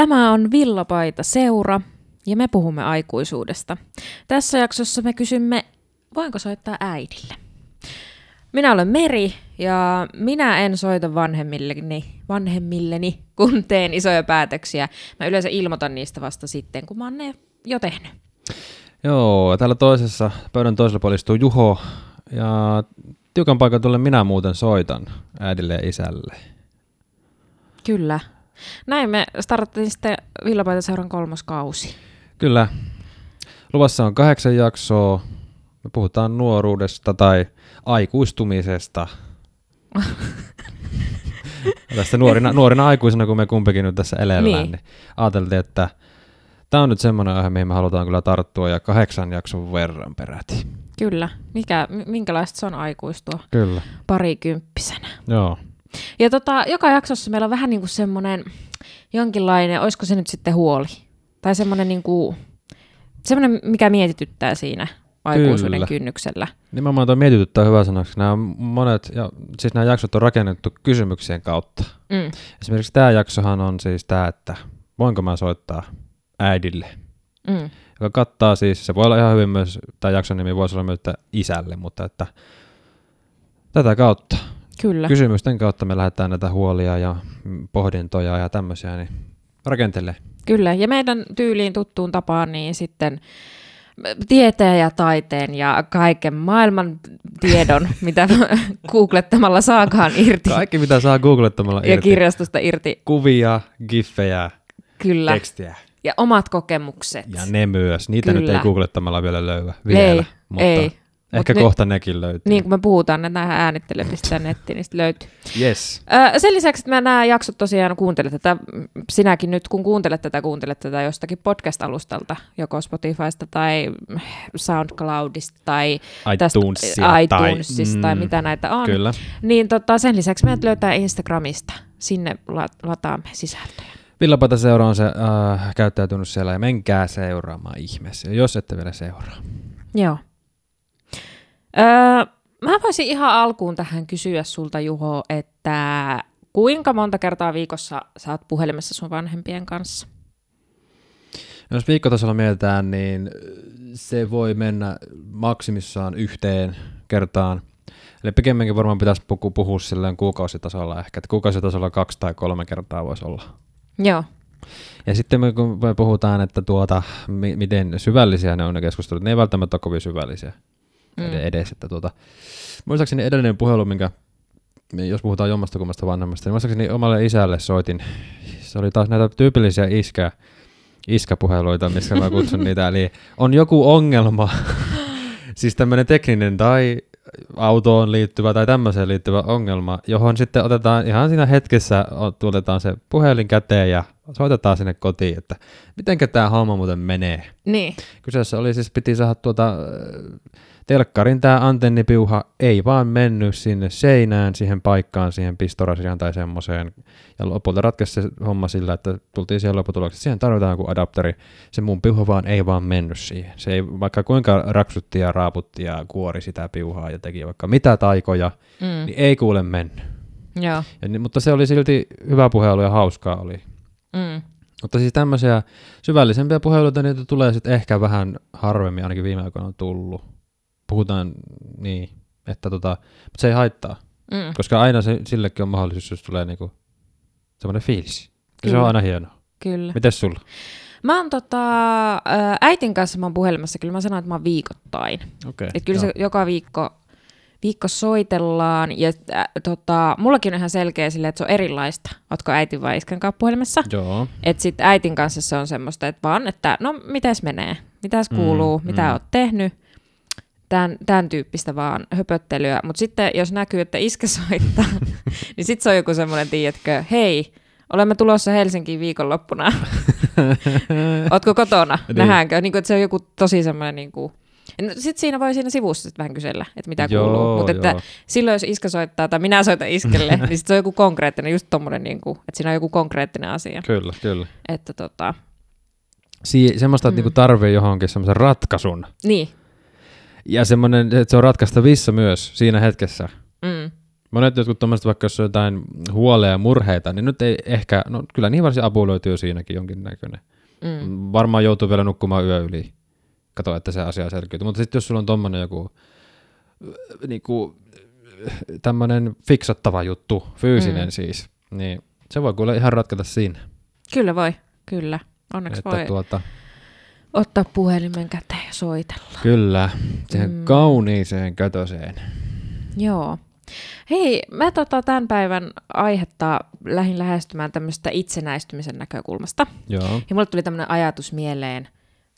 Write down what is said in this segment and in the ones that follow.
Tämä on Villapaita seura ja me puhumme aikuisuudesta. Tässä jaksossa me kysymme, voinko soittaa äidille? Minä olen Meri ja minä en soita vanhemmilleni, vanhemmilleni, kun teen isoja päätöksiä. Mä yleensä ilmoitan niistä vasta sitten, kun mä oon ne jo tehnyt. Joo, täällä toisessa, pöydän toisella puolella istuu Juho, ja tiukan paikan tulle minä muuten soitan äidille ja isälle. Kyllä. Näin me startattiin sitten Villapaitaseuran kolmas kausi. Kyllä. Luvassa on kahdeksan jaksoa. Me puhutaan nuoruudesta tai aikuistumisesta. Tästä nuorina, nuorina aikuisena, kun me kumpikin nyt tässä elellään, niin, niin ajateltiin, että tämä on nyt semmoinen aihe, mihin me halutaan kyllä tarttua ja kahdeksan jakson verran peräti. Kyllä. Mikä, minkälaista se on aikuistua Kyllä. parikymppisenä. Joo. Ja tota, joka jaksossa meillä on vähän niin kuin semmoinen jonkinlainen, olisiko se nyt sitten huoli? Tai semmoinen, niin kuin, semmoinen mikä mietityttää siinä aikuisuuden Kyllä. kynnyksellä. Nimenomaan tuo mietityttää hyvä sanaksi. Nämä monet, ja siis nämä jaksot on rakennettu kysymyksien kautta. Mm. Esimerkiksi tämä jaksohan on siis tämä, että voinko mä soittaa äidille? Mm. Joka kattaa siis, se voi olla ihan hyvin myös, tämä jakson nimi voisi olla myös että isälle, mutta että tätä kautta. Kyllä. Kysymysten kautta me lähdetään näitä huolia ja pohdintoja ja tämmöisiä, niin rakentelee. Kyllä, ja meidän tyyliin tuttuun tapaan, niin sitten tieteen ja taiteen ja kaiken maailman tiedon, mitä googlettamalla saakaan irti. Kaikki, mitä saa googlettamalla irti. Ja kirjastosta irti. Kuvia, giffejä, Kyllä. tekstiä. Ja omat kokemukset. Ja ne myös. Niitä Kyllä. nyt ei googlettamalla vielä löyä vielä. Ei, mutta ei. Ehkä Mut kohta nyt, nekin löytyy. Niin kuin me puhutaan, että nämä äänittelemistä nettiin, niin löytyy. Yes. Öö, sen lisäksi, että mä nämä jaksot tosiaan kuuntelet tätä, sinäkin nyt kun kuuntelet tätä, kuuntelet tätä jostakin podcast-alustalta, joko Spotifysta tai SoundCloudista tai iTunesia, tästä, iTunesista tai, mm, tai mitä näitä on. Kyllä. Niin tota, sen lisäksi meidät löytää Instagramista. Sinne lataamme sisältöjä. Villapata seura on se äh, käyttäytynyt siellä ja menkää seuraamaan ihmeessä, jos ette vielä seuraa. Joo. Öö, mä voisin ihan alkuun tähän kysyä sulta, Juho, että kuinka monta kertaa viikossa saat puhelimessa sun vanhempien kanssa? No jos viikkotasolla mietitään, niin se voi mennä maksimissaan yhteen kertaan. Eli pikemminkin varmaan pitäisi puhua, puhua silleen kuukausitasolla ehkä, että kuukausitasolla kaksi tai kolme kertaa voisi olla. Joo. Ja sitten me, kun me puhutaan, että tuota, mi- miten syvällisiä ne on ne keskustelut, ne ei välttämättä ole kovin syvällisiä mm. edes. Että tuota, muistaakseni edellinen puhelu, minkä, jos puhutaan jommasta kummasta vanhemmasta, niin muistaakseni omalle isälle soitin. Se oli taas näitä tyypillisiä iskä, iskäpuheluita, missä mä kutsun niitä. Eli on joku ongelma, siis tämmöinen tekninen tai autoon liittyvä tai tämmöiseen liittyvä ongelma, johon sitten otetaan ihan siinä hetkessä, tuotetaan se puhelin käteen ja soitetaan sinne kotiin, että mitenkä tämä homma muuten menee. Niin. Kyseessä oli siis, piti saada tuota, telkkarin tämä antennipiuha ei vaan mennyt sinne seinään, siihen paikkaan, siihen pistorasiaan tai semmoiseen. Ja lopulta ratkaisi se homma sillä, että tultiin siihen lopputulokseen, siihen tarvitaan joku adapteri. Se mun piuha vaan ei vaan mennyt siihen. Se ei, vaikka kuinka raksutti ja raaputti ja kuori sitä piuhaa ja teki vaikka mitä taikoja, mm. niin ei kuule mennyt. Joo. Ja, mutta se oli silti hyvä puhelu ja hauskaa oli. Mm. Mutta siis tämmöisiä syvällisempiä puheluita, niitä tulee sitten ehkä vähän harvemmin, ainakin viime aikoina on tullut puhutaan niin, että tota, mutta se ei haittaa. Mm. Koska aina se, sillekin on mahdollisuus, jos tulee niinku semmoinen fiilis. Kyllä. Se on aina hienoa. Kyllä. Mites sulla? Mä oon tota, äitin kanssa mä oon puhelimessa, kyllä mä sanon, että mä oon viikoittain. Okay, Et kyllä joo. se joka viikko, viikko soitellaan. Ja äh, tota, mullakin on ihan selkeä sille, että se on erilaista. Ootko äitin vai iskän kanssa puhelimessa? Joo. Et sit äitin kanssa se on semmoista, että vaan, että no mitäs menee, mitäs kuuluu, mm, mitä mm. oot tehnyt tämän, tämän tyyppistä vaan höpöttelyä. Mutta sitten jos näkyy, että iskä soittaa, niin sitten se on joku semmoinen, tiedätkö, hei, olemme tulossa Helsinkiin viikonloppuna. Ootko kotona? Niin. Nähdäänkö? Niin kuin, että se on joku tosi semmoinen niin kuin, no, sitten siinä voi siinä sivussa sit vähän kysellä, että mitä joo, kuuluu. Mutta että silloin, jos iskä soittaa tai minä soitan iskelle, niin sit se on joku konkreettinen, just tommonen, niin kuin, että siinä on joku konkreettinen asia. Kyllä, kyllä. Että tota... Si- semmoista, että mm. niinku tarvii johonkin semmoisen ratkaisun. Niin, ja semmoinen, että se on ratkaistavissa myös siinä hetkessä. Mm. Monet jotkut tuommoiset, vaikka jos on jotain huoleja ja murheita, niin nyt ei ehkä, no kyllä niin varsin apu löytyy siinäkin jonkinnäköinen. Mm. Varmaan joutuu vielä nukkumaan yö yli. Kato, että se asia selkiytyy. Mutta sitten jos sulla on tuommoinen joku niinku, tämmöinen fiksattava juttu, fyysinen mm. siis, niin se voi kyllä ihan ratkata siinä. Kyllä voi, kyllä. Onneksi Että voi tuota, ottaa puhelimen käteen soitella. kyllä, siihen Mm. kauniiseen kötöseen. Joo. Hei, mä tota tämän päivän aihetta lähdin lähestymään tämmöistä itsenäistymisen näkökulmasta. Joo. Ja mulle tuli tämmöinen ajatus mieleen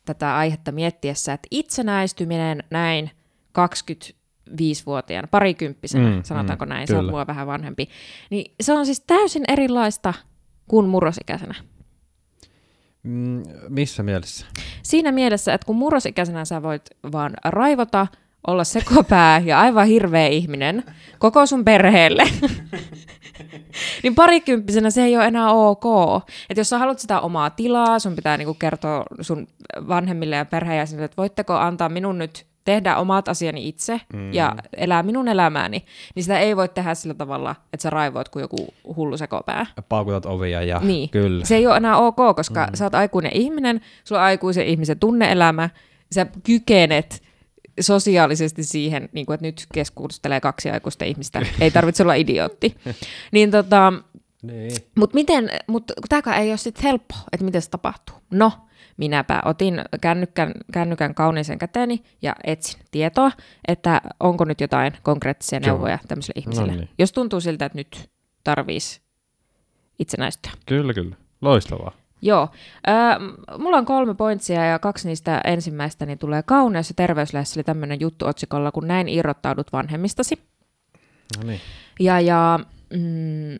tätä aihetta miettiessä, että itsenäistyminen näin 25-vuotiaana, parikymppisenä, mm, Mm, sanotaanko mm, näin, se on kyllä. mua vähän vanhempi, niin se on siis täysin erilaista kuin murrosikäisenä. Mm, missä mielessä? Siinä mielessä, että kun murrosikäisenä sä voit vaan raivota, olla sekopää ja aivan hirveä ihminen koko sun perheelle, niin parikymppisenä se ei ole enää ok. Että jos sä haluat sitä omaa tilaa, sun pitää niinku kertoa sun vanhemmille ja perheenjäsenille, että voitteko antaa minun nyt tehdä omat asiani itse mm. ja elää minun elämääni, niin sitä ei voi tehdä sillä tavalla, että sä raivoit kuin joku hullu sekopää. Paukutat ovia ja Niin. kyllä. Se ei ole enää ok, koska mm. sä oot aikuinen ihminen, sulla on aikuisen ihmisen tunneelämä, sä kykenet sosiaalisesti siihen, niin kuin, että nyt keskustelee kaksi aikuista ihmistä, ei tarvitse olla idiootti. Niin tota, Niin. mutta miten, mut tämäkään ei ole sitten helppo, että miten se tapahtuu. No, minäpä otin kännykän, kännykän kauniisen käteeni ja etsin tietoa, että onko nyt jotain konkreettisia Joo. neuvoja tämmöisille ihmisille. No niin. Jos tuntuu siltä, että nyt tarvitsisi itsenäistyä. Kyllä, kyllä. Loistavaa. Joo. Öö, mulla on kolme pointsia ja kaksi niistä ensimmäistä niin tulee kauneus- ja terveyslehdessä oli tämmöinen juttu otsikolla, kun näin irrottaudut vanhemmistasi. No niin. Ja, ja, mm,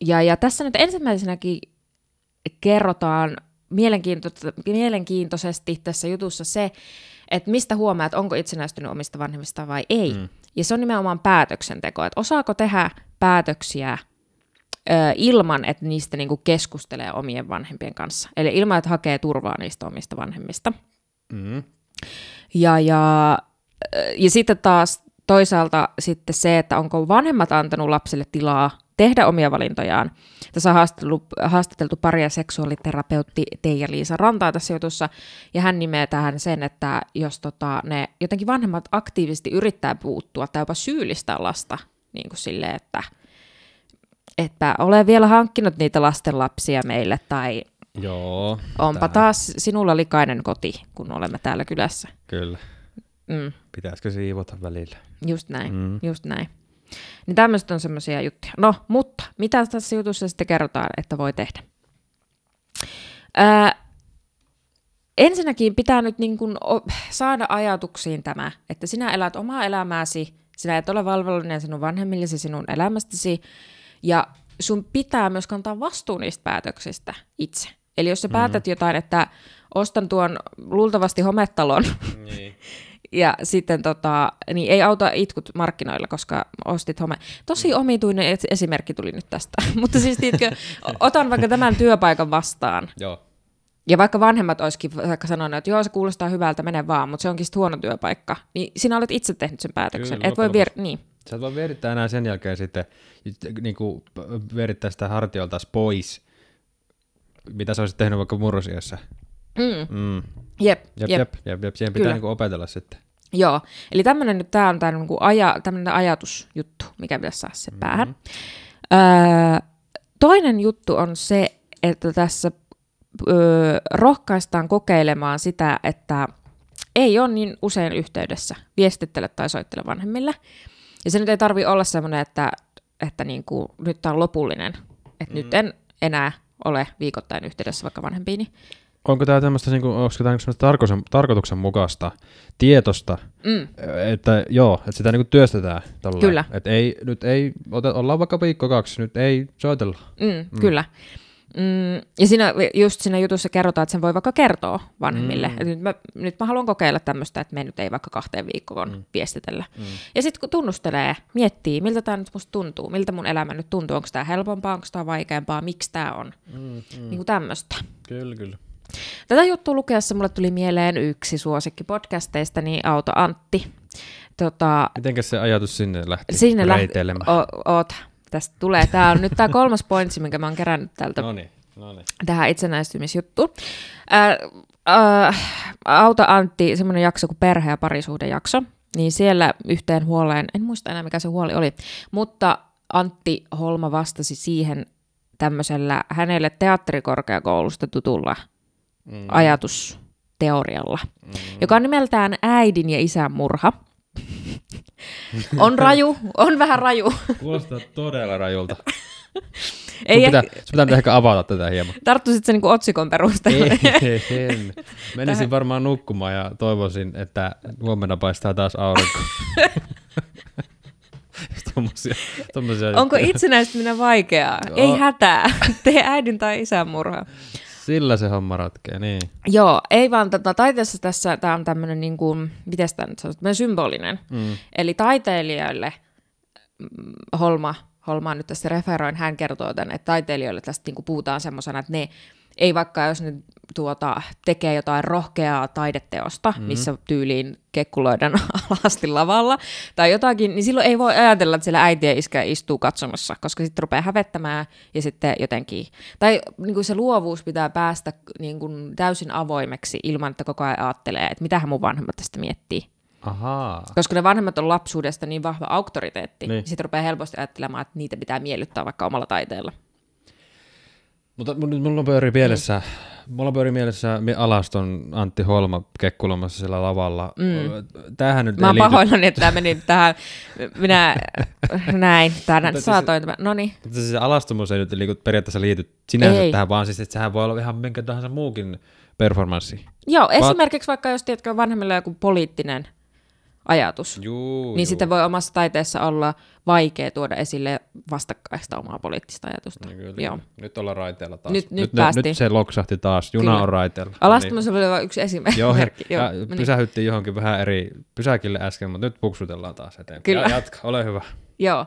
ja, ja tässä nyt ensimmäisenäkin kerrotaan mielenkiintoisesti tässä jutussa se, että mistä huomaa, että onko itsenäistynyt omista vanhemmista vai ei. Mm. Ja se on nimenomaan päätöksenteko, että osaako tehdä päätöksiä ö, ilman, että niistä niinku keskustelee omien vanhempien kanssa. Eli ilman, että hakee turvaa niistä omista vanhemmista. Mm. Ja, ja, ja sitten taas toisaalta sitten se, että onko vanhemmat antanut lapsille tilaa tehdä omia valintojaan. Tässä on haastateltu, haastateltu paria seksuaaliterapeutti Teija-Liisa Rantaa tässä jutussa, ja hän nimeää tähän sen, että jos tota, ne jotenkin vanhemmat aktiivisesti yrittää puuttua tai jopa syyllistää lasta niin kuin silleen, että että ole vielä hankkinut niitä lastenlapsia meille, tai Joo. onpa tähän. taas sinulla likainen koti, kun olemme täällä kylässä. Kyllä. Mm. Pitäisikö siivota välillä? Just näin, mm. just näin. Niin tämmöiset on semmoisia juttuja. No, mutta mitä tässä jutussa sitten kerrotaan, että voi tehdä? Ää, ensinnäkin pitää nyt niin kuin saada ajatuksiin tämä, että sinä elät omaa elämääsi, sinä et ole valvollinen sinun vanhemmillesi sinun elämästäsi, ja sun pitää myös kantaa vastuu niistä päätöksistä itse. Eli jos sä mm. päätät jotain, että ostan tuon luultavasti hometalon, Niin. ja sitten tota, niin ei auta itkut markkinoilla, koska ostit home. Tosi omituinen et- esimerkki tuli nyt tästä. Mutta siis tiedätkö, otan vaikka tämän työpaikan vastaan. Joo. Ja vaikka vanhemmat olisikin vaikka sanonut, että joo, se kuulostaa hyvältä, mene vaan, mutta se onkin sit huono työpaikka. Niin sinä olet itse tehnyt sen päätöksen. Kyllä, Et voi vier... Niin. Sä et voi vierittää enää sen jälkeen sitten, niin kuin vierittää sitä hartiolta pois, mitä sä olisit tehnyt vaikka murrosiassa. Mm. Mm. Jep, Jep, jep. jep, jep, jep. Siihen pitää niin opetella sitten. Joo, eli tämmöinen nyt tämä on tämä niinku aja, tämmöinen ajatusjuttu, mikä pitäisi saada päähän. Mm-hmm. Öö, toinen juttu on se, että tässä öö, rohkaistaan kokeilemaan sitä, että ei ole niin usein yhteydessä, viestittele tai soittele vanhemmille. Ja se nyt ei tarvi olla semmoinen, että, että niinku, nyt tämä on lopullinen, että mm. nyt en enää ole viikoittain yhteydessä vaikka vanhempiini. Onko tämä tämmöistä, niin kuin, onko tämä semmoista tarkoituksen, tarkoituksenmukaista, tietosta, Mm. että joo, että sitä niin kuin työstetään tolleen. Kyllä. Että ei, nyt ei, ota, ollaan vaikka viikko kaksi, nyt ei soitella. Mm, mm. Kyllä. Mm, ja siinä, just siinä jutussa kerrotaan, että sen voi vaikka kertoa vanhemmille. Mm. Nyt, mä, nyt mä haluan kokeilla tämmöistä, että me nyt ei vaikka kahteen viikkoon mm. viestitellä. Mm. Ja sitten kun tunnustelee, miettii, miltä tämä nyt musta tuntuu, miltä mun elämä nyt tuntuu, onko tämä helpompaa, onko tämä vaikeampaa, miksi tämä on. Mm, mm. Niin kuin tämmöistä. Kyllä, kyllä. Tätä juttua lukeessa mulle tuli mieleen yksi suosikki podcasteista, niin Auto Antti. Tota, Mitenkäs se ajatus sinne lähti sinne lähti, o, oot, tästä tulee. Tämä on nyt tämä kolmas pointsi, minkä mä oon kerännyt tältä No niin, no niin. tähän itsenäistymisjuttuun. Äh, äh, Auta Antti, semmoinen jakso kuin perhe- ja parisuhdejakso, niin siellä yhteen huoleen, en muista enää mikä se huoli oli, mutta Antti Holma vastasi siihen tämmöisellä hänelle teatterikorkeakoulusta tutulla mm. ajatusteorialla, mm. joka on nimeltään äidin ja isän murha. on raju, on vähän raju. Kuulostaa todella rajulta. Ei sun, pitää, sun pitää nyt ehkä avata tätä hieman. Tarttuisit se niinku otsikon perusteella. Ei, en. Menisin varmaan nukkumaan ja toivoisin, että huomenna paistaa taas aurinko. tommosia, tommosia Onko itsenäistyminen vaikeaa? Joo. Ei hätää. Tee äidin tai isän murha. Sillä se homma ratkee, niin. Joo, ei vaan tota, taiteessa tässä, tämä on tämmöinen, niin kuin, miten tämä nyt sanotaan, symbolinen. Mm. Eli taiteilijoille, mm, Holma, Holma nyt tässä referoin, hän kertoo tämän, että taiteilijoille tästä niin kuin puhutaan semmoisena, että ne ei vaikka jos ne tuota, tekee jotain rohkeaa taideteosta, mm-hmm. missä tyyliin kekkuloidaan alasti lavalla tai jotakin, niin silloin ei voi ajatella, että siellä äiti ja iskä istuu katsomassa, koska sitten rupeaa hävettämään ja sitten jotenkin, tai niin kuin se luovuus pitää päästä niin kuin täysin avoimeksi ilman, että koko ajan ajattelee, että mitähän mun vanhemmat tästä miettii. Ahaa. Koska ne vanhemmat on lapsuudesta niin vahva auktoriteetti, Niin. niin sitten rupeaa helposti ajattelemaan, että niitä pitää miellyttää vaikka omalla taiteella. Mutta nyt mulla pyörii mielessä, mulla pyörii mielessä mi- alaston Antti Holma kekkulomassa siellä lavalla. Mm. Tämähän nyt Mä oon pahoillani, että tämä meni tähän, minä näin, Mutta siis- saatoin tämän, no niin. mutta siis se alastomuus ei nyt liiku, periaatteessa liity sinänsä Ei. tähän, vaan siis, että sehän voi olla ihan minkä tahansa muukin performanssi. Joo, esimerkiksi vaikka jos tiedätkö vanhemmilla joku poliittinen ajatus, Juu, niin sitten voi omassa taiteessa olla vaikea tuoda esille vastakkaista omaa poliittista ajatusta. Niin kyllä. Joo. Nyt ollaan raiteella taas. Nyt- nyt nyt, päästiin. nyt se loksahti taas. Juna Kyllä. on raiteella. Alastomuus oli vain yksi esimerkki. Joo, Merkki, ja no niin. pysähyttiin johonkin vähän eri pysäkille äsken, mutta nyt puksutellaan taas eteenpäin. Kyllä. Ja jatka, ole hyvä. Joo.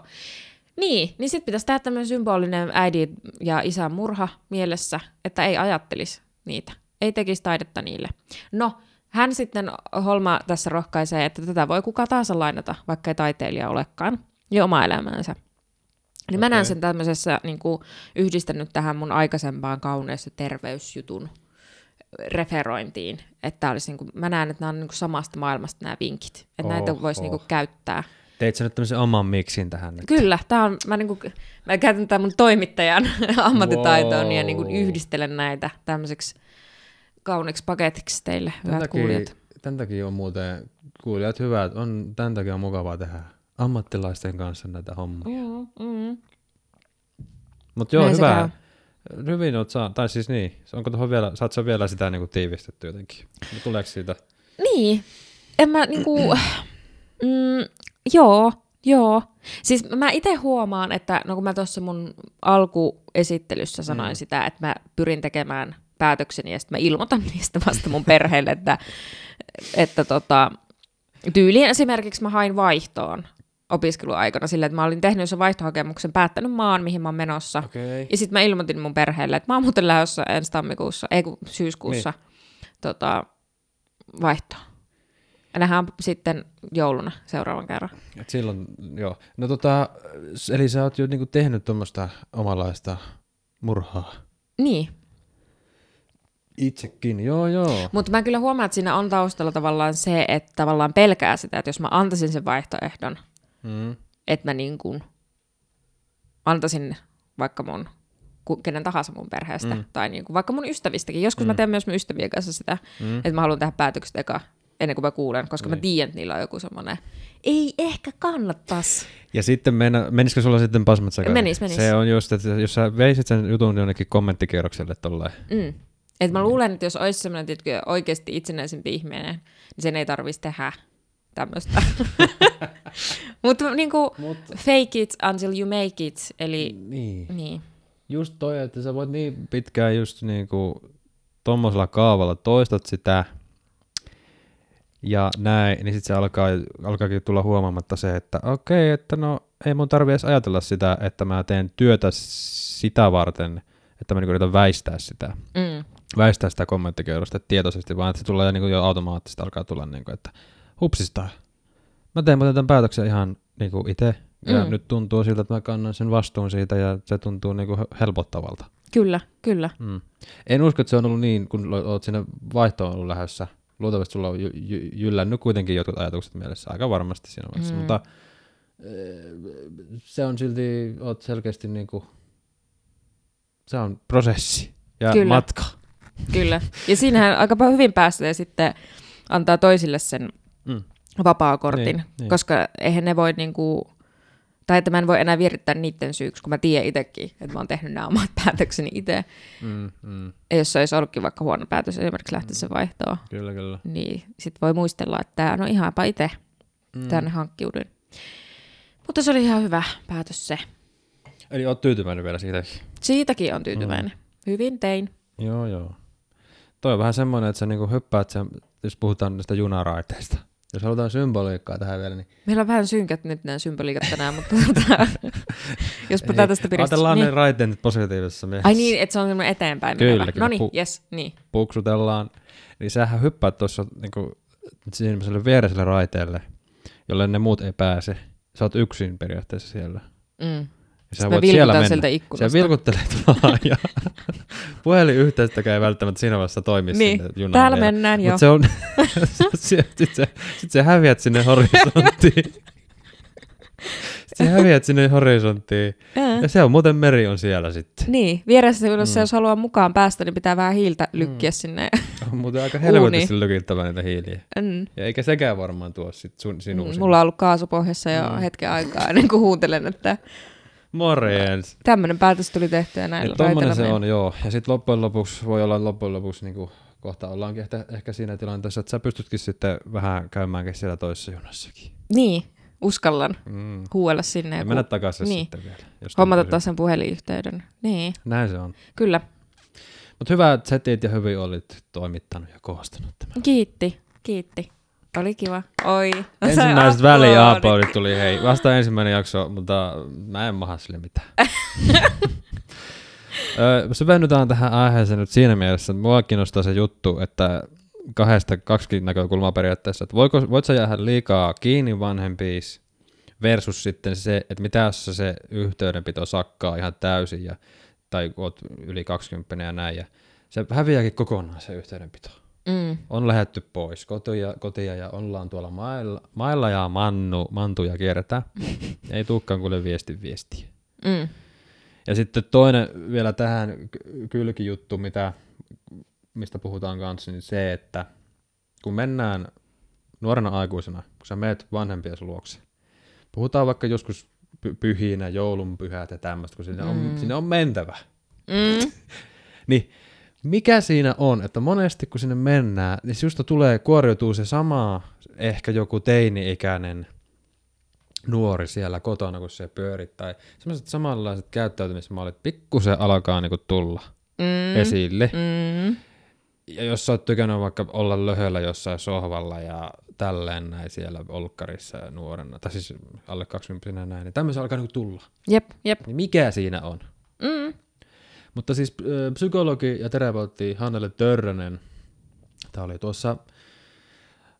Niin, niin sitten pitäisi tehdä tämmöinen symbolinen äidin ja isän murha mielessä, että ei ajattelisi niitä, ei tekisi taidetta niille. No, hän sitten, Holma tässä rohkaisee, että tätä voi kuka tahansa lainata, vaikka ei taiteilija olekaan, ja oma elämäänsä. Niin mä Okei. näen sen tämmöisessä niin kuin, yhdistänyt tähän mun aikaisempaan kauneus- ja terveysjutun referointiin, että olisi, niin kuin, mä näen, että nämä on niin kuin samasta maailmasta nämä vinkit, että näitä Oh, voisi oh. niin kuin, käyttää. Teit sä nyt tämmöisen oman miksin tähän nyt? Kyllä, tää on, mä, niinku, mä käytän tämän mun toimittajan ammattitaitoon ja Wow. niinku yhdistelen näitä tämmöiseksi kauneeksi paketiksi teille, Tän hyvät kuulijat. takia, tän takia on muuten, kuulijat hyvät, on, tän takia on mukavaa tehdä ammattilaisten kanssa näitä hommia. Mm, mm. Mutta joo, Näin hyvä. Hyvin oot saa, tai siis niin, onko tuohon vielä, saat sä vielä sitä niinku tiivistetty jotenkin? Tuleeko siitä? Niin, en mä niinku, mm, joo, joo. Siis mä itse huomaan, että no kun mä tuossa mun alkuesittelyssä sanoin mm. sitä, että mä pyrin tekemään päätökseni ja sitten mä ilmoitan niistä vasta mun perheelle, että, että tota, tyyliin esimerkiksi mä hain vaihtoon opiskeluaikana sillä, että mä olin tehnyt sen vaihtohakemuksen, päättänyt maan, mihin mä oon menossa. Okei. Ja sitten mä ilmoitin mun perheelle, että mä oon muuten lähdössä ensi tammikuussa, ei kun syyskuussa niin. tota, vaihtoon. Ja nähdään sitten jouluna seuraavan kerran. Et silloin, joo. No tota, eli sä oot jo niinku tehnyt tuommoista omanlaista murhaa. Niin, Itsekin, joo joo. mutta mä kyllä huomaan, että siinä on taustalla tavallaan se, että tavallaan pelkää sitä, että jos mä antaisin sen vaihtoehdon, Mm. että mä niin kuin antaisin vaikka mun kenen tahansa mun perheestä, Mm. tai niin kuin vaikka mun ystävistäkin. Joskus mm. mä teen myös mun ystävien kanssa sitä, Mm. että mä haluan tehdä päätökset eka, ennen kuin mä kuulen, koska niin. Mä tiedän, että niillä on joku semmoinen, ei ehkä kannattaisi. Ja sitten mennä, menisikö sulla sitten pasmat sekaisin? Menis, menis. Se on just, että jos sä veisit sen jutun jonnekin kommenttikierrokselle tollain. Mm. Et mä luulen, että jos olisi semmoinen tiedätkö, oikeasti itsenäisempi ihminen, niin sen ei tarvitsisi tehdä tämmöistä. Mutta niinku, Mut, fake it until you make it, eli niin. niin. Just toi, että sä voit niin pitkään just niinku tommosella kaavalla toistat sitä ja näin, niin sitten se alkaa, alkaakin tulla huomaamatta se, että okei, että no ei mun tarvi edes ajatella sitä, että mä teen työtä sitä varten, että mä niinku yritän väistää sitä, Mm. Väistää sitä kommenttikierrosta tietoisesti, vaan että se tulee niinku jo automaattisesti alkaa tulla, niinku, että hupsista, Mä teen muuten tämän päätöksen ihan niinku itse. Ja Mm. nyt tuntuu siltä, että mä kannan sen vastuun siitä ja se tuntuu niinku helpottavalta. Kyllä, kyllä. Mm. En usko, että se on ollut niin, kun oot sinne vaihtoon ollut lähdössä. Luultavasti sulla on jy- jy- jyllännyt kuitenkin jotkut ajatukset mielessä, aika varmasti siinä vaiheessa, Mm. mutta eh, se on silti, oot selkeästi niinku, se on prosessi ja Kyllä. matka. Kyllä. Ja siinähän aika hyvin pääsee sitten antaa toisille sen Mm. vapaa-kortin, Niin, niin. koska eihän ne voi niinku, tai että mä en voi enää vierittää niiden syyksi, kun mä tiedän itsekin, että mä oon tehnyt nämä omat päätökseni itse. Mm, mm, Ja jos se olisi ollutkin vaikka huono päätös, esimerkiksi lähteä se vaihtoon, kyllä, kyllä. niin sit voi muistella, että tämä no ihanpa itse Mm. tänne hankkiudun. Mutta se oli ihan hyvä päätös se. Eli oot tyytyväinen vielä siitäkin. Siitäkin on tyytyväinen. Mm. Hyvin tein. Joo, joo. Toi on vähän semmoinen, että sä niinku hyppäät sen, jos puhutaan niistä junaraiteista. Jos halutaan symboliikkaa tähän vielä, niin Meillä on vähän synkät nyt nämä symboliikat tänään, mutta tota, jospa tätä tästä piristyy. Ajatellaan Niin. ne raiteet nyt positiivisessa mielessä. Ai niin, että se on semmoinen eteenpäin Kyllä, menevä. kyllä. No niin, Pu- yes, niin. puksutellaan, niin sähän hyppäät tuossa niinku, semmoiselle viereiselle raiteelle, jolle ne muut ei pääse. Sä oot yksin periaatteessa siellä. Mm. Ja sä Sitten mä voit siellä mennä. sieltä Sä ikkunasta. vilkuttelet vaan ja puhelinyhteyttäkään ei välttämättä siinä vaiheessa toimi Niin, sinne junaan Täällä mennään jo. Mutta se on, sitten se, sit se häviät sinne horisonttiin. Sitten sä häviät sinne horisonttiin. Ää. Ja se on muuten meri on siellä sitten. Niin, vieressä jos, Mm. jos haluaa mukaan päästä, niin pitää vähän hiiltä lykkiä sinne. On muuten aika helvetisti lykittävä niitä hiiliä. Mm. Ja eikä sekään varmaan tuo sit sun, sinuun. Mm. Mulla on ollut kaasupohjassa jo Mm. hetken aikaa ennen kuin huutelen, että Morjens. tämmöinen päätös tuli tehtyä näillä Niin raiteilla se on, joo. Ja sitten loppujen lopuksi voi olla loppujen lopuksi niin kuin, kohta ollaankin ehkä, ehkä siinä tilanteessa, että sä pystytkin sitten vähän käymäänkin siellä toisessa junassakin. Niin, uskallan Mm. huuella sinne. Ja mennä takaisin niin. sitten vielä. Jos hommata taas sen puhelinyhteyden. Niin. Näin se on. kyllä. Mutta hyvä, että setit ja hyvin olit toimittanut ja koostanut tämän. Kiitti, kiitti. Oli kiva. Oi. Ensimmäiset Se väliaplodit tuli, hei, vasta ensimmäinen jakso, mutta mä en maha sille mitään. Syvennytään tähän aiheeseen nyt siinä mielessä, että mua kiinnostaa se juttu, että kahdesta kaksi näkökulmaa periaatteessa, että voiko, voit sä jäädä liikaa kiinni vanhempiis versus sitten se, että mitä jos se yhteydenpito sakkaa ihan täysin ja, tai oot yli 20 ja näin ja se häviääkin kokonaan se yhteydenpito Mm, on lähetty pois kotia, kotia ja ollaan tuolla mailla, mailla ja mannu, mantuja kierretään. Ei tulekaan kuule viesti viestiä. mm, Ja sitten toinen vielä tähän ky- kylkijuttu, mitä, mistä puhutaan kanssa, niin se, että kun mennään nuorena aikuisena, kun sä meet vanhempia luokse, puhutaan vaikka joskus py- pyhinä, joulunpyhät ja tämmöistä, kun sinne, on, Mm. sinne on mentävä. mm. Niin mikä siinä on, että monesti kun sinne mennään, niin susta tulee, kuoriutuu se sama, ehkä joku teini-ikäinen nuori siellä kotona, kun se pyörit, tai semmoiset samanlaiset käyttäytymismallit pikkusen alkaa niinku tulla Mm. esille. Mm. Ja jos sä oot tykännyt vaikka olla löhöllä jossain sohvalla ja tälleen näin siellä olkkarissa ja nuorena, tai siis alle 20 näin, niin tämmöisiä alkaa niinku tulla. Jep, jep. Niin mikä siinä on? Mm. Mutta siis ö, psykologi ja terapeutti Hannele Törrönen, tämä oli tuossa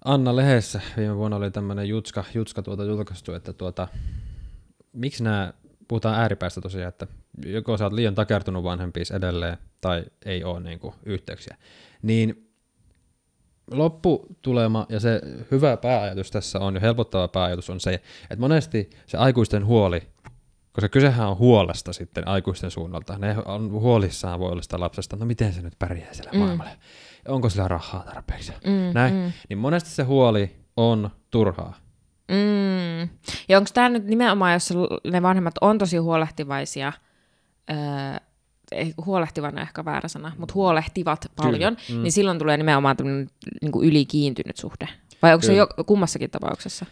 Anna Lehdessä. Viime vuonna oli tämmöinen jutska, jutska tuota julkaistu, että tuota, miksi nämä, puhutaan ääripäistä tosiaan, että joko sä oot liian takertunut vanhempiis edelleen, tai ei ole niinku yhteyksiä, niin lopputulema ja se hyvä pääajatus tässä on, ja helpottava pääajatus on se, että monesti se aikuisten huoli koska kysehän on huolesta sitten aikuisten suunnalta. Ne on huolissaan voi olla sitä lapsesta, no miten se nyt pärjää siellä Mm. maailmalla. Onko sillä rahaa tarpeeksi? Mm, Näin. mm. Niin monesti se huoli on turhaa. Mm. Ja onko tämä nyt nimenomaan, jos ne vanhemmat on tosi huolehtivaisia, öö, ei, huolehtivan on ehkä väärä sana, mutta huolehtivat paljon, Mm. niin silloin tulee nimenomaan tämmöinen niin ylikiintynyt suhde. Vai onko se Kyllä. jo kummassakin tapauksessa?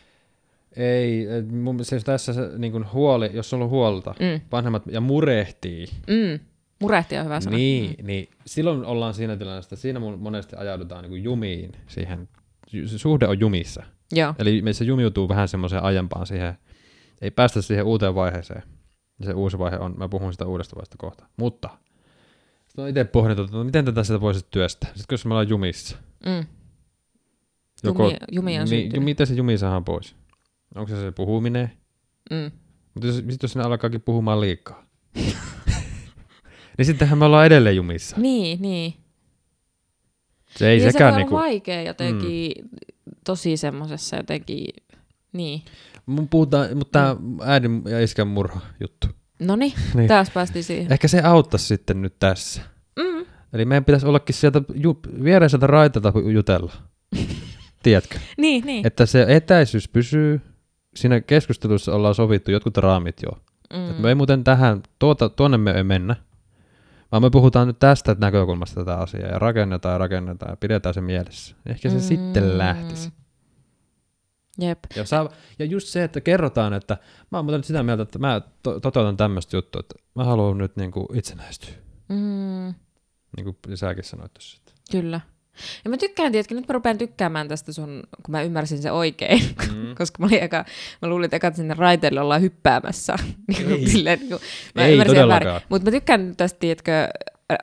Ei, et mun, siis tässä se niin kuin huoli, jos on huolta, Mm. vanhemmat ja murehtii, Mm. Murehti on hyvä sana. niin, niin silloin ollaan siinä tilanteessa, että siinä monesti ajaudutaan niin kuin jumiin siihen, se suhde on jumissa. Joo. Eli me se jumiutuu vähän semmoiseen aiempaan siihen, ei päästä siihen uuteen vaiheeseen. Ja se uusi vaihe on, mä puhun sitä uudesta vaiheesta kohta. Mutta, sitten on itse pohdinut, että miten tätä sitä voisi työstää. Sitten jos me ollaan jumissa. Mm. Jumi, jumi on niin, syntynyt. ju, miten se jumi saadaan pois? Onko se se puhuminen? Mm. Mutta jos, sit jos ne alkaakin puhumaan liikaa, niin sittenhän me ollaan edelleen jumissa. Niin, niin. Se ei niin se sekään voi niinku... vaikea jotenkin, tosi semmosessa jotenkin, niin. Mun puhutaan, mutta tämä äidin ja iskän murha juttu. Noniin, Niin. taas päästiin siihen. Ehkä se auttaisi sitten nyt tässä. Mm. Eli meidän pitäisi ollakin sieltä ju- viereiseltä raitelta jutella. Tiedätkö? Niin, niin. Että se etäisyys pysyy. Siinä keskustelussa ollaan sovittu jotkut raamit jo. Mm. Et me ei muuten tähän, tuota, tuonne me ei mennä. Vaan me puhutaan nyt tästä näkökulmasta tätä asiaa ja rakennetaan ja rakennetaan ja pidetään se mielessä. Ehkä se mm. sitten lähtisi. Jep. Ja, saa, ja just se, että kerrotaan, että mä oon muuten sitä mieltä, että mä to- toteutan tämmöistä juttua, että mä haluan nyt niinku itsenäistyä. Mm. Niin kuin säkin sanoit tuossa. Kyllä. Ja mä tykkään, tiedätkö, nyt mä rupean tykkäämään tästä sun, kun mä ymmärsin se oikein, mm. koska mä, olin eka, mä luulin, että eka sinne raiteille ollaan hyppäämässä. niin Ei. silleen, niin kuin, mä Ei todellakaan. väärin. Mutta mä tykkään tästä, tiedätkö,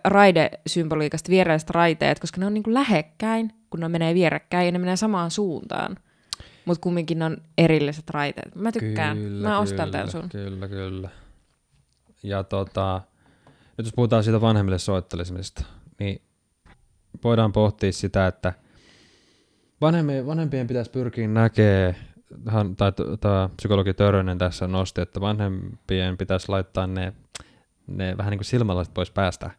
raidesymboliikasta, viereisestä raiteet, koska ne on niin kuin lähekkäin, kun ne menee vierekkäin ja ne menee samaan suuntaan. Mutta kumminkin ne on erilliset raiteet. Mä tykkään. mä ostan tämän sun. Kyllä, kyllä. Ja tota, nyt jos puhutaan siitä vanhemmille soittelemisesta, niin voidaan pohtia sitä, että vanhempien, vanhempien pitäisi pyrkiä näkee, hän- tai tämä psykologi Törönen tässä nosti, että vanhempien pitäisi laittaa ne, ne vähän niin kuin silmälasit pois päästä,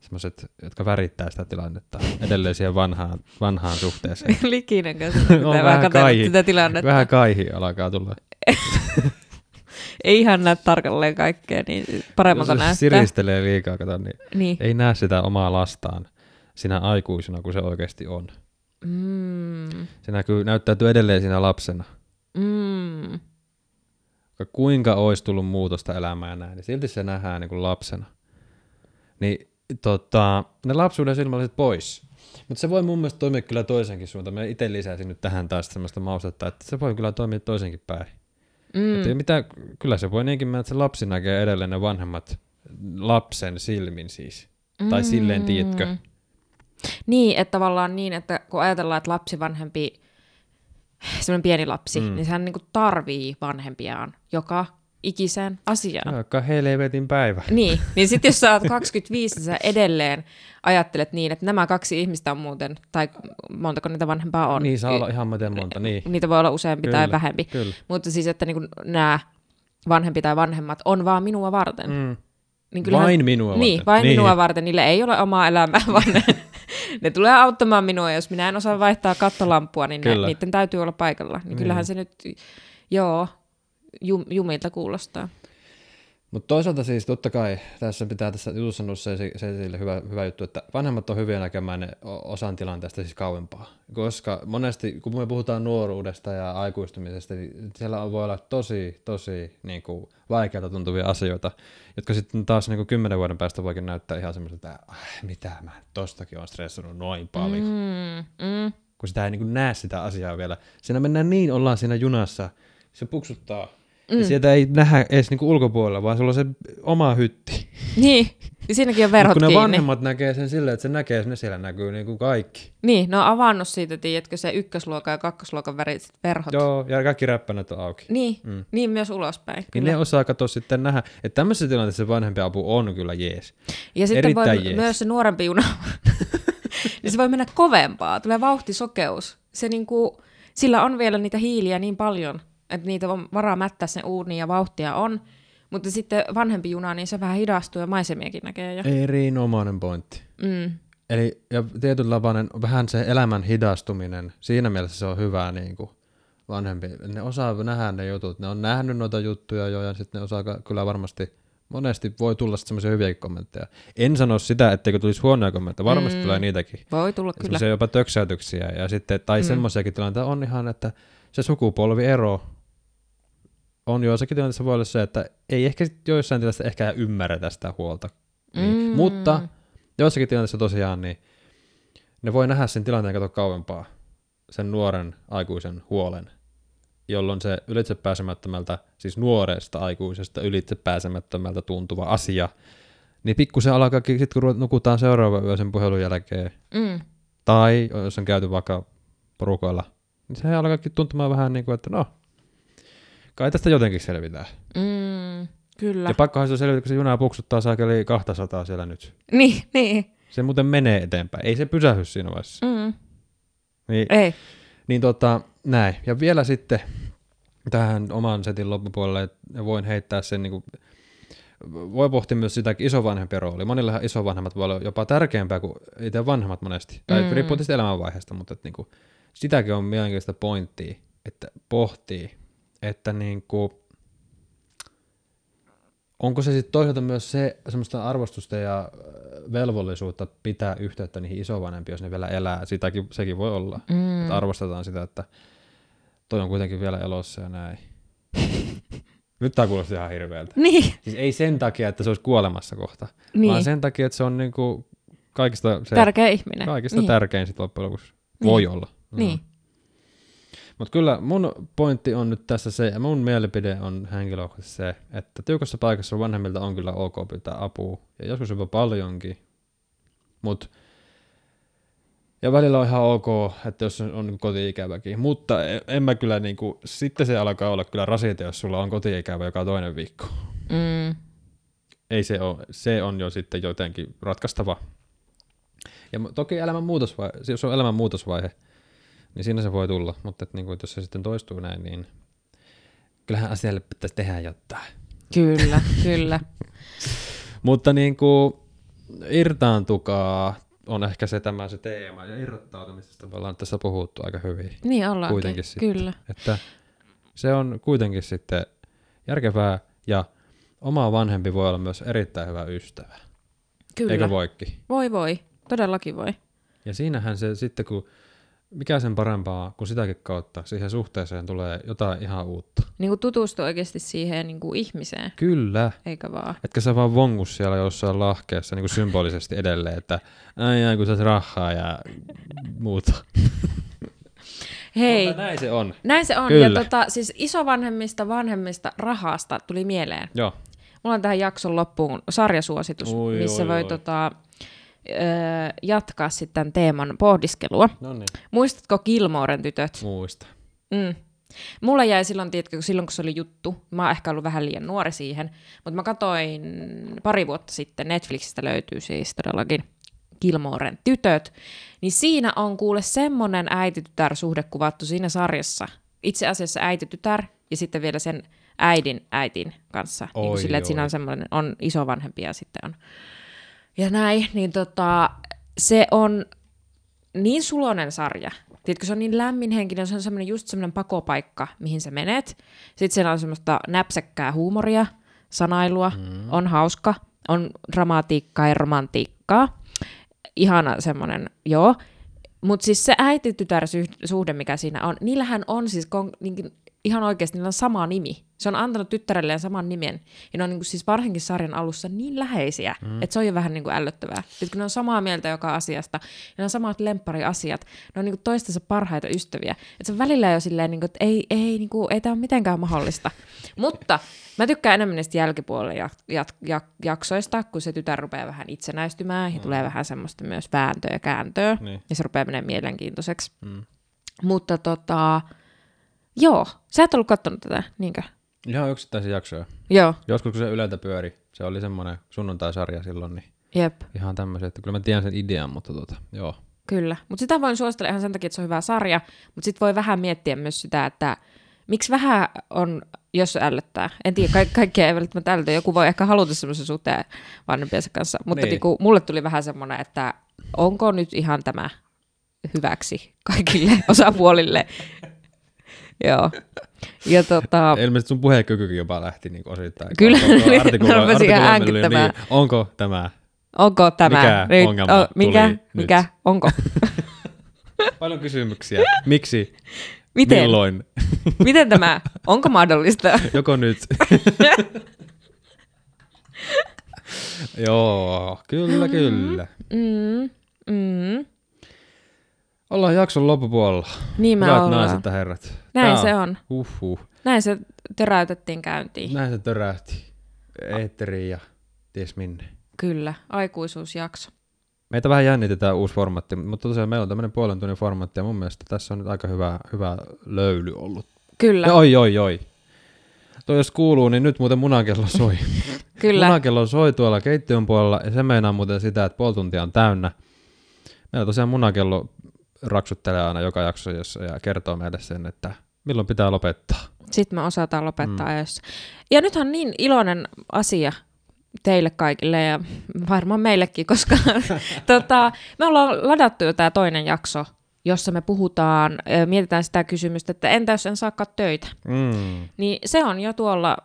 semmoiset, jotka värittää sitä tilannetta edelleen siihen vanhaan, vanhaan suhteeseen. Likinen kanssa On vähän kaihi. sitä tilannetta. Vähän kaihi alkaa tulla. Ei ihan näe tarkalleen kaikkea, niin paremmalta Jos näyttää. siristelee liikaa, kato, niin Niin. ei näe sitä omaa lastaan sinä aikuisena kuin se oikeasti on. Mm. Se näkyy, näyttäytyy edelleen siinä lapsena. Mm. Kuinka olisi tullut muutosta elämään ja näin, niin silti se nähdään niin kuin lapsena. Niin tota, ne lapsuuden silmälasit pois. Mutta se voi mun mielestä toimia kyllä toisenkin suuntaan. Mä itse lisäsin nyt tähän taas semmoista maustetta, että se voi kyllä toimia toisenkin päin. Mm. Että mitä, kyllä se voi niinkin mennä, että se lapsi näkee edelleen ne vanhemmat lapsen silmin siis. Mm. Tai silleen, tiedätkö? Niin, että tavallaan niin, että kun ajatellaan, että lapsi vanhempi, semmoinen pieni lapsi, mm. niin sehän niinku tarvii vanhempiaan joka ikiseen asiaan. Aika helvetin päivä. Niin, niin sitten jos sä oot 25, niin sä edelleen ajattelet niin, että nämä kaksi ihmistä on muuten, tai montako niitä vanhempaa on. Niin saa olla ihan miten monta, niin. Niitä voi olla useampi Kyllä, tai vähempi. kyllä. Mutta siis, että niin nämä vanhempi tai vanhemmat on vaan minua varten. Mm. Niin Vain minua Niin, varten. vain Niin. minua varten. Niille ei ole omaa elämää, vaan ne, ne tulee auttamaan minua. Jos minä en osaa vaihtaa kattolampua, niin ne, niiden täytyy olla paikalla. Niin kyllähän se nyt, joo, jum, jumilta kuulostaa. Mutta toisaalta siis totta kai tässä pitää tässä jutussa se, se esille hyvä, hyvä juttu, että vanhemmat on hyviä näkemään ne osan tilanteesta siis kauempaa. Koska monesti, kun me puhutaan nuoruudesta ja aikuistumisesta, niin siellä voi olla tosi, tosi niin kuin, vaikealta tuntuvia asioita, jotka sitten taas niin kuin kymmenen vuoden päästä voikin näyttää ihan semmoiselta, että äh, mitä mä tostakin on stressannut noin paljon. Mm, mm. Kun sitä ei niin kuin näe sitä asiaa vielä. Siinä mennään niin, ollaan siinä junassa, se puksuttaa. Mm. Ja sieltä ei nähdä edes niinku ulkopuolella, vaan sulla on se oma hytti. Niin, ja siinäkin on Mut verhot kun ne kiinni. vanhemmat näkee sen silleen, että se näkee, että ne siellä näkyy niinku kaikki. Niin, ne on avannut siitä, tiedätkö, se ykkösluokan ja kakkosluokan väriset verhot. Joo, ja kaikki räppänät on auki. Niin, mm. niin myös ulospäin. Niin Kyllä. ne osaa katsoa sitten nähdä, että tämmöisessä tilanteessa se vanhempi apu on kyllä jees. Ja sitten voi Erittäin jees. myös se nuorempi juna, niin se voi mennä kovempaa, tulee vauhtisokeus. Se niinku, sillä on vielä niitä hiiliä niin paljon, että niitä on varaa mättää sen uuniin ja vauhtia on. Mutta sitten vanhempi juna, niin se vähän hidastuu ja maisemiakin näkee jo. Erinomainen pointti. Mm. Eli ja tietynlainen vähän se elämän hidastuminen, siinä mielessä se on hyvä niin kuin vanhempi. Ne osaa nähdä ne jutut, ne on nähnyt noita juttuja jo ja sitten ne osaa kyllä varmasti, monesti voi tulla semmoisia hyviäkin kommentteja. En sano sitä, etteikö tulisi huonoja kommentteja, varmasti mm. tulee niitäkin. Voi tulla kyllä. Semmoisia jopa töksäytyksiä ja sitten, tai mm. semmoisiakin tilanteita on ihan, että se sukupolviero on joissakin tilanteissa voi olla se, että ei ehkä sit joissain tilanteissa ehkä ymmärretä sitä huolta. Niin. Mm. Mutta joissakin tilanteissa tosiaan, niin ne voi nähdä sen tilanteen kato kauempaa, sen nuoren aikuisen huolen, jolloin se ylitsepääsemättömältä, siis nuoresta aikuisesta ylitsepääsemättömältä tuntuva asia, niin pikkusen alkaakin, sitten kun nukutaan seuraava yö sen puhelun jälkeen, Mm. tai jos on käyty vaikka porukoilla, niin se alkaakin tuntumaan vähän niin kuin, että no, kai tästä jotenkin selvitään. Mm, kyllä. Ja pakkohan se on selvitä, kun se juna puksuttaa saakeli 200 siellä nyt. Niin, niin. Se muuten menee eteenpäin. Ei se pysähy siinä vaiheessa. Mm. Niin, Ei. niin tota, näin. Ja vielä sitten tähän oman setin loppupuolelle, että voin heittää sen niin kuin, voi pohtia myös sitä isovanhempien rooli. Monillahan isovanhemmat voi olla jopa tärkeämpää kuin itse vanhemmat monesti. Tai Mm. riippuu tietysti elämänvaiheesta, mutta että, niin kuin, sitäkin on mielenkiintoista pointtia, että pohtii, että niin kuin, onko se sitten toisaalta myös se semmoista arvostusta ja äh, velvollisuutta pitää yhteyttä niihin isovanhempiin, jos ne vielä elää. Sitäkin, sekin voi olla. Mm. Että arvostetaan sitä, että toi on kuitenkin vielä elossa ja näin. Nyt tää kuulosti ihan hirveältä. Niin, Siis ei sen takia, että se olisi kuolemassa kohta, niin. vaan sen takia, että se on niinku kaikista, se, Tärkeä ihminen. kaikista niin. tärkein sit loppujen lopuksi. Niin. Voi olla. Niin. Mutta kyllä mun pointti on nyt tässä se, ja mun mielipide on henkilökohtaisesti se, että tiukassa paikassa vanhemmilta on kyllä ok pyytää apua, ja joskus jopa paljonkin, mutta ja välillä on ihan ok, että jos on, koti-ikäväkin, mutta en, mä kyllä niinku, sitten se alkaa olla kyllä rasite, jos sulla on koti-ikävä joka toinen viikko. Mm. Ei se ole, se on jo sitten jotenkin ratkaistava. Ja toki elämän muutosvaihe, jos on elämän muutosvaihe, niin siinä se voi tulla, mutta et niinku, et jos se sitten toistuu näin, niin kyllähän asialle pitäisi tehdä jotain. Kyllä, kyllä. Mutta niin kuin, irtaantukaa on ehkä se tämä se teema, ja irrottautumisesta me ollaan tässä puhuttu aika hyvin. Niin ollaankin. Kuitenkin sitten. Kyllä. Että se on kuitenkin sitten järkevää, ja oma vanhempi voi olla myös erittäin hyvä ystävä. Kyllä. Eikö voikin? Voi voi. Todellakin voi. Ja siinähän se sitten, kun mikä sen parempaa kuin sitäkin kautta siihen suhteeseen tulee jotain ihan uutta. Niin kuin tutustua oikeasti siihen niin kuin ihmiseen, Kyllä. eikä vaan. Etkä sä vaan vongus siellä jossain lahkeessa niin kuin symbolisesti edelleen, että ai ai kun sä rahaa ja muuta. Hei, Mutta näin se on. näin se on. Kyllä. Ja tota, siis isovanhemmista, vanhemmista rahasta tuli mieleen. Joo. Mulla on tähän jakson loppuun sarjasuositus, Oi, missä oi, voi oi. Tota, jatkaa sitten tämän teeman pohdiskelua. No niin. Muistatko Gilmoren tytöt? Muista. Mm. Mulla jäi silloin, tiedätkö, silloin kun se oli juttu, mä oon ehkä ollut vähän liian nuori siihen, mutta mä katsoin pari vuotta sitten, Netflixistä löytyy siis todellakin Gilmoren tytöt, niin siinä on kuule semmonen äiti-tytär-suhde kuvattu siinä sarjassa. Itse asiassa äiti-tytär ja sitten vielä sen äidin äitin kanssa. niin Oi, kuin sille, että siinä on semmoinen, on isovanhempi ja sitten on. Ja näin, niin tota, se on niin sulonen sarja. Tiedätkö, se on niin lämminhenkinen, se on semmoinen just semmoinen pakopaikka, mihin sä menet. Sitten siellä on semmoista näpsäkkää huumoria, sanailua, mm. on hauska, on dramatiikkaa ja romantiikkaa. Ihana semmoinen, joo. Mutta siis se äiti-tytär-suhde, mikä siinä on, niillähän on siis kon, niin, ihan oikeasti, niillä on sama nimi. Se on antanut tyttärelleen saman nimen. Ja ne on niin kuin, siis varsinkin sarjan alussa niin läheisiä, mm. että se on jo vähän niin kuin ällöttävää. Sitten kun ne on samaa mieltä joka asiasta, ja ne on samat lemppariasiat, ne on niin kuin toistensa parhaita ystäviä. Että se on välillä jo silleen, niin kuin, että ei, ei, niin kuin, ei tämä ole mitenkään mahdollista. Mutta mä tykkään enemmän niistä jälkipuolen jak- jak- jak- jaksoista, kun se tytär rupeaa vähän itsenäistymään ja tulee vähän semmoista myös vääntöä ja kääntöä. Niin. Ja se rupeaa menemään mielenkiintoiseksi. Mm. Mutta tota, joo, sä et ollut kattonut tätä, niinkö? Ihan yksittäisiä jaksoja. Joo, Joskus kun se Yleltä pyöri, se oli semmoinen sunnuntaisarja silloin, niin jep, ihan tämmöisiä, että kyllä mä tiedän sen idean, mutta tuota, joo. kyllä. Mutta sitä voin suositella ihan sen takia, että se on hyvä sarja, mutta sitten voi vähän miettiä myös sitä, että miksi vähän on, jos se ällöttää. En tiedä, ka- kaikkea ei välttämättä ällötä. Joku voi ehkä haluta semmoisen suhteen vanhempiensa kanssa, mutta niin. niinku, mulle tuli vähän semmoinen, että onko nyt ihan tämä hyväksi kaikille osapuolille. Joo. Ja tota, Ilmeisesti sun puheenkykykin jopa lähti niin osittain. Kyllä, rupesin ihan äänkyttämään. Niin, onko tämä? onko tämä? Mikä nyt, ongelma o, mikä, tuli mikä, nyt? onko? Paljon kysymyksiä. Miksi? Miten? Milloin? Miten tämä? Onko mahdollista? Joko nyt? Joo, kyllä, kyllä. Mm, mm. Ollaan jakson loppupuolella. Niin me Hyvät ollaan. naiset ja herrat. Näin Tää se on. Uhuh. Näin se töräytettiin käyntiin. Näin se törähti. Eetteriin ja ties minne. Kyllä, aikuisuusjakso. Meitä vähän jännitetään uusi formaatti, mutta tosiaan meillä on tämmöinen puolen tunnin formaatti ja mun mielestä tässä on nyt aika hyvä, hyvä löyly ollut. Kyllä. Ja oi, oi, oi. Toi jos kuuluu, niin nyt muuten munakello soi. Kyllä. Munakello soi tuolla keittiön puolella ja se meinaa muuten sitä, että puoli tuntia on täynnä. Meillä tosiaan munakello raksuttelee aina joka jakso ja kertoo meille sen, että milloin pitää lopettaa. Sitten me osataan lopettaa mm. ajoissa. Ja nythän on niin iloinen asia teille kaikille ja varmaan meillekin, koska tota, me ollaan ladattu jo tämä toinen jakso jossa me puhutaan, mietitään sitä kysymystä, että entä jos en saakaan töitä? Mm. Niin se on jo tuolla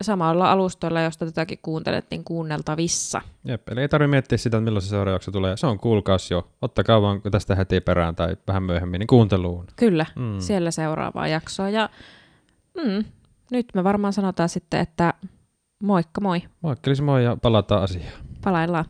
samalla alustoilla, josta tätäkin kuuntelettiin kuunneltavissa. Jep, eli ei tarvitse miettiä sitä, milloin se seuraava jakso tulee. Se on kuulkaas jo. Ottakaa vaan tästä heti perään tai vähän myöhemmin niin kuunteluun. Kyllä, mm. siellä seuraavaa jaksoa. Ja mm, nyt me varmaan sanotaan sitten, että moikka moi. Moikkelis moi ja palataan asiaan. Palaillaan.